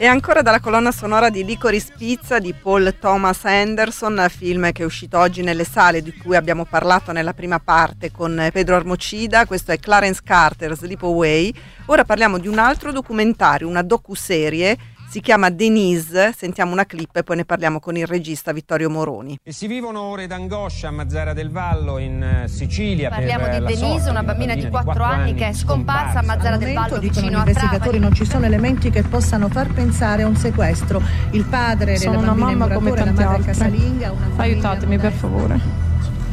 Speaker 2: E ancora dalla colonna sonora di Licorice Pizza di Paul Thomas Anderson, film che è uscito oggi nelle sale di cui abbiamo parlato nella prima parte con Pedro Armocida, questo è Clarence Carter Sleepaway. Ora parliamo di un altro documentario, una docuserie, si chiama Denise, sentiamo una clip e poi ne parliamo con il regista Vittorio Moroni.
Speaker 26: E si vivono ore d'angoscia a Mazzara del Vallo in eh, Sicilia
Speaker 27: Parliamo
Speaker 26: per
Speaker 27: di
Speaker 26: la
Speaker 27: Denise,
Speaker 26: sorte
Speaker 27: una
Speaker 26: di
Speaker 27: bambina di 4 anni che è scomparsa a Mazzara del Vallo
Speaker 28: dicono
Speaker 27: vicino
Speaker 28: gli investigatori non ci sono elementi che possano far pensare a un sequestro. Il padre
Speaker 29: Sono
Speaker 28: della
Speaker 29: una
Speaker 28: bambina
Speaker 29: mamma
Speaker 28: è
Speaker 29: come
Speaker 28: muratore, la
Speaker 29: tante
Speaker 28: madre casalinga,
Speaker 29: Aiutatemi per favore.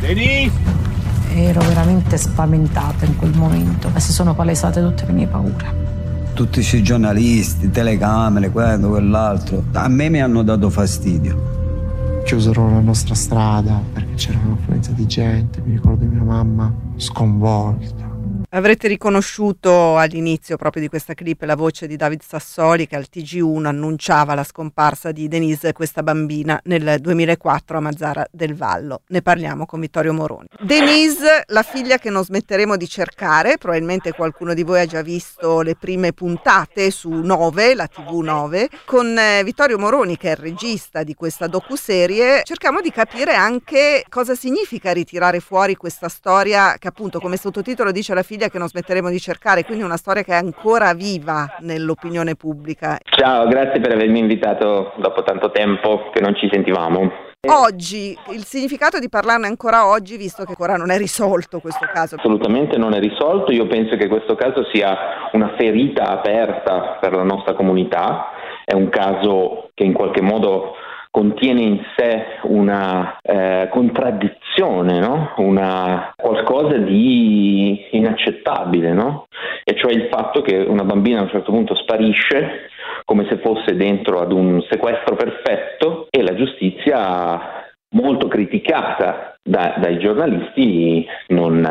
Speaker 26: Denise!
Speaker 29: Ero veramente spaventata in quel momento e si sono palesate tutte le mie paure.
Speaker 30: Tutti questi giornalisti, telecamere, quello, quell'altro. A me mi hanno dato fastidio.
Speaker 31: Chiusero la nostra strada perché c'era un'affluenza di gente. Mi ricordo mia mamma sconvolta.
Speaker 2: Avrete riconosciuto all'inizio proprio di questa clip la voce di David Sassoli che al TG1 annunciava la scomparsa di Denise, questa bambina, nel 2004 a Mazzara del Vallo. Ne parliamo con Vittorio Moroni. Denise, la figlia che non smetteremo di cercare, probabilmente qualcuno di voi ha già visto le prime puntate su 9, la TV 9, con eh, Vittorio Moroni che è il regista di questa docuserie, cerchiamo di capire anche cosa significa ritirare fuori questa storia che appunto come sottotitolo dice la figlia che non smetteremo di cercare, quindi una storia che è ancora viva nell'opinione pubblica.
Speaker 32: Ciao, grazie per avermi invitato dopo tanto tempo che non ci sentivamo.
Speaker 2: Oggi, il significato di parlarne ancora oggi, visto che ancora non è risolto questo caso.
Speaker 32: Assolutamente non è risolto, io penso che questo caso sia una ferita aperta per la nostra comunità, è un caso che in qualche modo contiene in sé una eh, contraddizione, no? una, qualcosa di inaccettabile, no? e cioè il fatto che una bambina a un certo punto sparisce come se fosse dentro ad un sequestro perfetto e la giustizia molto criticata da- dai giornalisti non,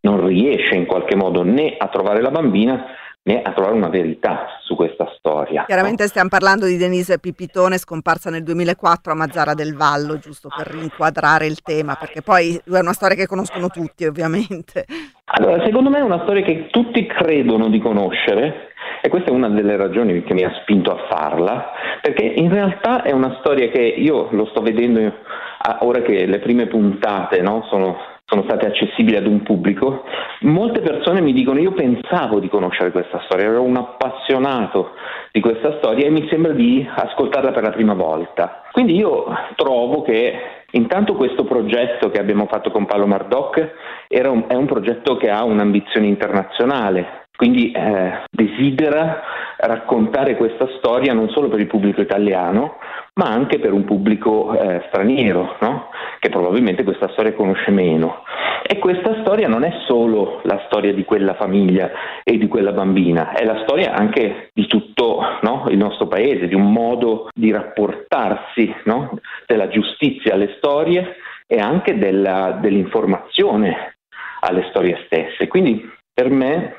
Speaker 32: non riesce in qualche modo né a trovare la bambina né a trovare una verità su questa storia.
Speaker 2: Chiaramente stiamo parlando di Denise Pipitone scomparsa nel 2004 a Mazzara del Vallo, giusto per rinquadrare il tema, perché poi è una storia che conoscono tutti ovviamente.
Speaker 32: Allora, secondo me è una storia che tutti credono di conoscere e questa è una delle ragioni che mi ha spinto a farla, perché in realtà è una storia che io lo sto vedendo ora che le prime puntate no, sono, sono state accessibili ad un pubblico, molte persone mi dicono io pensavo di conoscere questa storia, ero un appassionato di questa storia e mi sembra di ascoltarla per la prima volta. Quindi io trovo che intanto questo progetto che abbiamo fatto con Paolo Mardoc un, è un progetto che ha un'ambizione internazionale, quindi eh, desidera raccontare questa storia non solo per il pubblico italiano, ma anche per un pubblico eh, straniero, no? che probabilmente questa storia conosce meno. E questa storia non è solo la storia di quella famiglia e di quella bambina, è la storia anche di tutto no? il nostro paese, di un modo di rapportarsi no? della giustizia alle storie e anche della, dell'informazione alle storie stesse. Quindi per me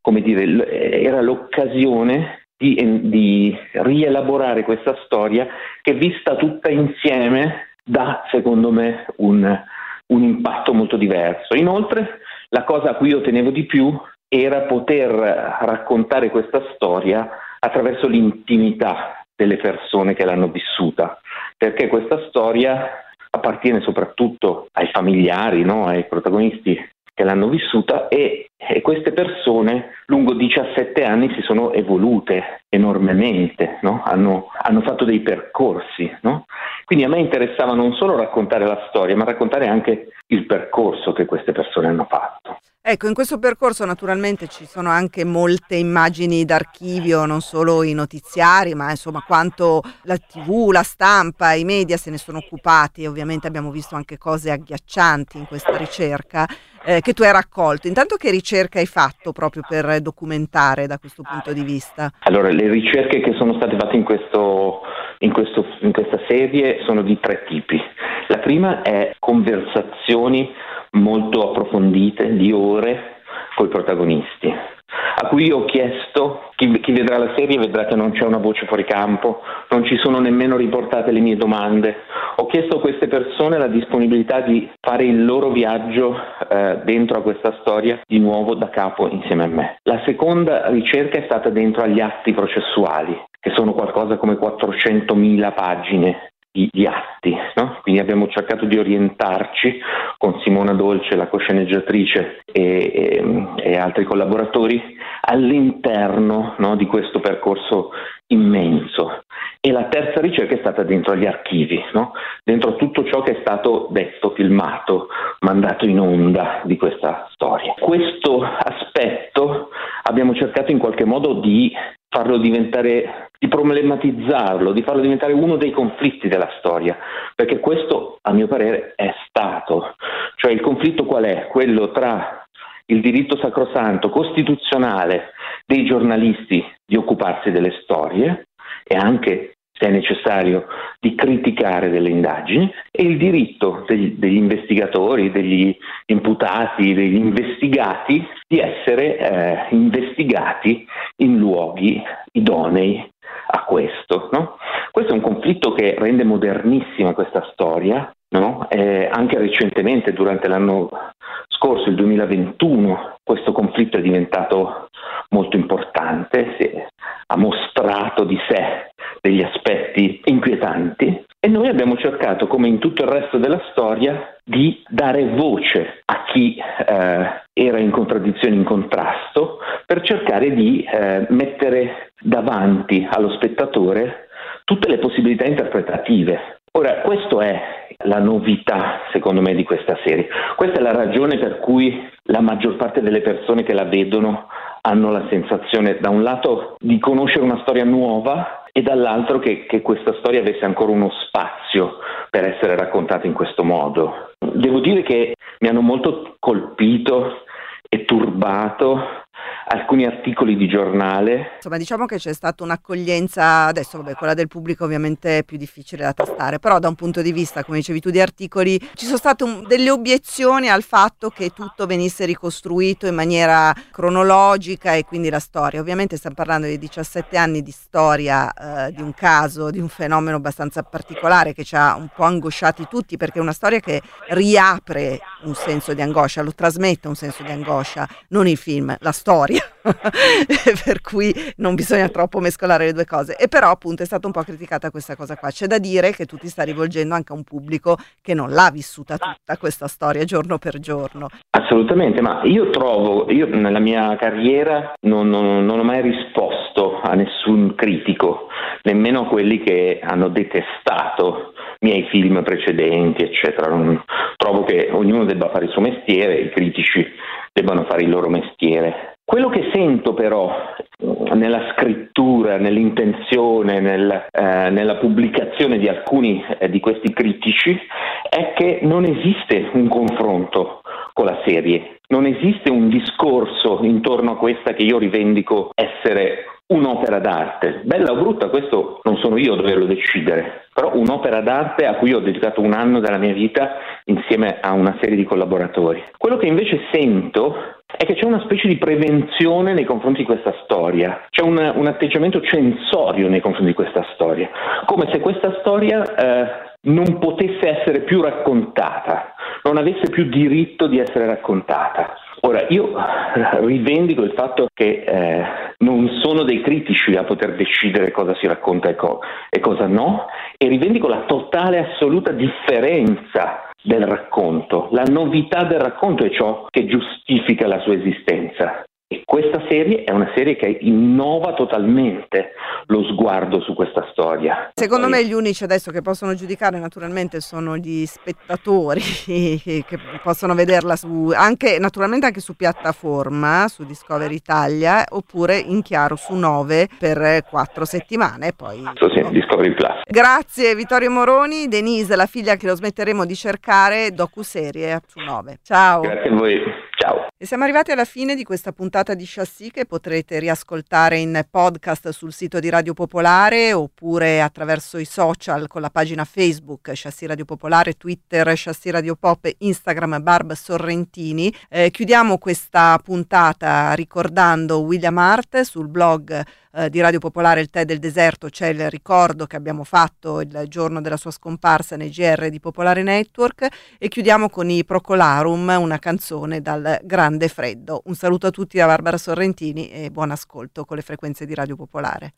Speaker 32: come dire, era l'occasione di, di, rielaborare questa storia che vista tutta insieme dà, secondo me, un, un impatto molto diverso. Inoltre, la cosa a cui io tenevo di più era poter raccontare questa storia attraverso l'intimità delle persone che l'hanno vissuta, perché questa storia appartiene soprattutto ai familiari, no? ai protagonisti che l'hanno vissuta e, e, queste persone lungo 17 anni si sono evolute enormemente, no? hanno, hanno, fatto dei percorsi. No? Quindi a me interessava non solo raccontare la storia, ma raccontare anche il percorso che queste persone hanno fatto.
Speaker 2: Ecco, in questo percorso naturalmente ci sono anche molte immagini d'archivio, non solo i notiziari, ma insomma quanto la tv, la stampa, i media se ne sono occupati ovviamente abbiamo visto anche cose agghiaccianti in questa ricerca eh, che tu hai raccolto. Intanto che ricerca hai fatto proprio per documentare da questo punto di vista?
Speaker 32: Allora, le ricerche che sono state fatte in, questo, in, questo, in questa serie sono di tre tipi. La prima è conversazioni molto approfondite di ore con i protagonisti a cui ho chiesto, chi, chi, vedrà la serie vedrà che non c'è una voce fuori campo, non ci sono nemmeno riportate le mie domande. Ho chiesto a queste persone la disponibilità di fare il loro viaggio eh, dentro a questa storia di nuovo da capo insieme a me. La seconda ricerca è stata dentro agli atti processuali, che sono qualcosa come 400.000 pagine di atti. No? Quindi abbiamo cercato di orientarci con Simona Dolce, la cosceneggiatrice e, e, e altri collaboratori all'interno no, di questo percorso immenso. E la terza ricerca è stata dentro agli archivi, no? dentro tutto ciò che è stato detto, filmato, mandato in onda di questa storia. Questo aspetto abbiamo cercato in qualche modo di farlo diventare, di problematizzarlo, di farlo diventare uno dei conflitti della storia, perché questo a mio parere è stato. Cioè il conflitto qual è? Quello tra il diritto sacrosanto costituzionale dei giornalisti di occuparsi delle storie e anche se è necessario, di criticare delle indagini e il diritto degli, degli investigatori, degli imputati, degli investigati di essere eh, investigati in luoghi idonei a questo. No? Questo è un conflitto che rende modernissima questa storia, no? eh, anche recentemente, durante l'anno scorso, il 2021, questo conflitto è diventato molto importante, ha mostrato di sé degli aspetti inquietanti e noi abbiamo cercato, come in tutto il resto della storia, di dare voce a chi eh, era in contraddizione, in contrasto, per cercare di eh, mettere davanti allo spettatore tutte le possibilità interpretative. Ora, questa è la novità, secondo me, di questa serie. Questa è la ragione per cui la maggior parte delle persone che la vedono hanno la sensazione, da un lato, di conoscere una storia nuova e dall'altro che, che, questa storia avesse ancora uno spazio per essere raccontata in questo modo. Devo dire che mi hanno molto colpito e turbato alcuni articoli di giornale.
Speaker 2: Insomma, diciamo che c'è stata un'accoglienza, adesso vabbè, quella del pubblico ovviamente è più difficile da tastare, però da un punto di vista, come dicevi tu, di articoli, ci sono state un, delle obiezioni al fatto che tutto venisse ricostruito in maniera cronologica e quindi la storia. Ovviamente stiamo parlando di 17 anni di storia eh, di un caso, di un fenomeno abbastanza particolare che ci ha un po' angosciati tutti, perché è una storia che riapre un senso di angoscia, lo trasmette un senso di angoscia, non il film, la storia, per cui non bisogna troppo mescolare le due cose. E però appunto è stata un po' criticata questa cosa qua. C'è da dire che tu ti stai rivolgendo anche a un pubblico che non l'ha vissuta tutta questa storia giorno per giorno.
Speaker 32: Assolutamente, ma io trovo, io nella mia carriera non, non, non ho mai risposto a nessun critico, nemmeno a quelli che hanno detestato miei film precedenti, eccetera. Trovo che ognuno debba fare il suo mestiere, i critici debbano fare il loro mestiere. Quello che sento però nella scrittura, nell'intenzione, nel, eh, nella pubblicazione di alcuni eh, di questi critici è che non esiste un confronto con la serie, non esiste un discorso intorno a questa che io rivendico essere un'opera d'arte. Bella o brutta, questo non sono io a doverlo decidere, però un'opera d'arte a cui ho dedicato un anno della mia vita insieme a una serie di collaboratori. Quello che invece sento è che c'è una specie di prevenzione nei confronti di questa storia, c'è un, un atteggiamento censorio nei confronti di questa storia, come se questa storia eh, non potesse essere più raccontata, non avesse più diritto di essere raccontata. Ora, io rivendico il fatto che eh, non sono dei critici a poter decidere cosa si racconta e, co- e cosa no, e rivendico la totale assoluta differenza del racconto. La novità del racconto è ciò che giustifica la sua esistenza. E questa serie è una serie che innova totalmente lo sguardo su questa storia.
Speaker 2: Secondo me gli unici adesso che possono giudicare naturalmente sono gli spettatori che possono vederla su, anche, naturalmente anche su piattaforma, su Discovery Italia, oppure in chiaro su 9 per 4 settimane. Poi,
Speaker 32: sì, Discovery Plus.
Speaker 2: Grazie Vittorio Moroni, Denise, la figlia che lo smetteremo di cercare, docu-serie su 9. Ciao.
Speaker 32: Grazie a voi. Ciao.
Speaker 2: E siamo arrivati alla fine di questa puntata di Chassis che potrete riascoltare in podcast sul sito di Radio Popolare oppure attraverso i social con la pagina Facebook Chassis Radio Popolare, Twitter Chassis Radio Pop, Instagram Barb Sorrentini. Eh, chiudiamo questa puntata ricordando William Hart sul blog eh, di Radio Popolare Il Tè del Deserto c'è il ricordo che abbiamo fatto il giorno della sua scomparsa nei GR di Popolare Network e chiudiamo con i Procolarum, una canzone dal grande freddo. Un saluto a tutti da Barbara Sorrentini e buon ascolto con le frequenze di Radio Popolare.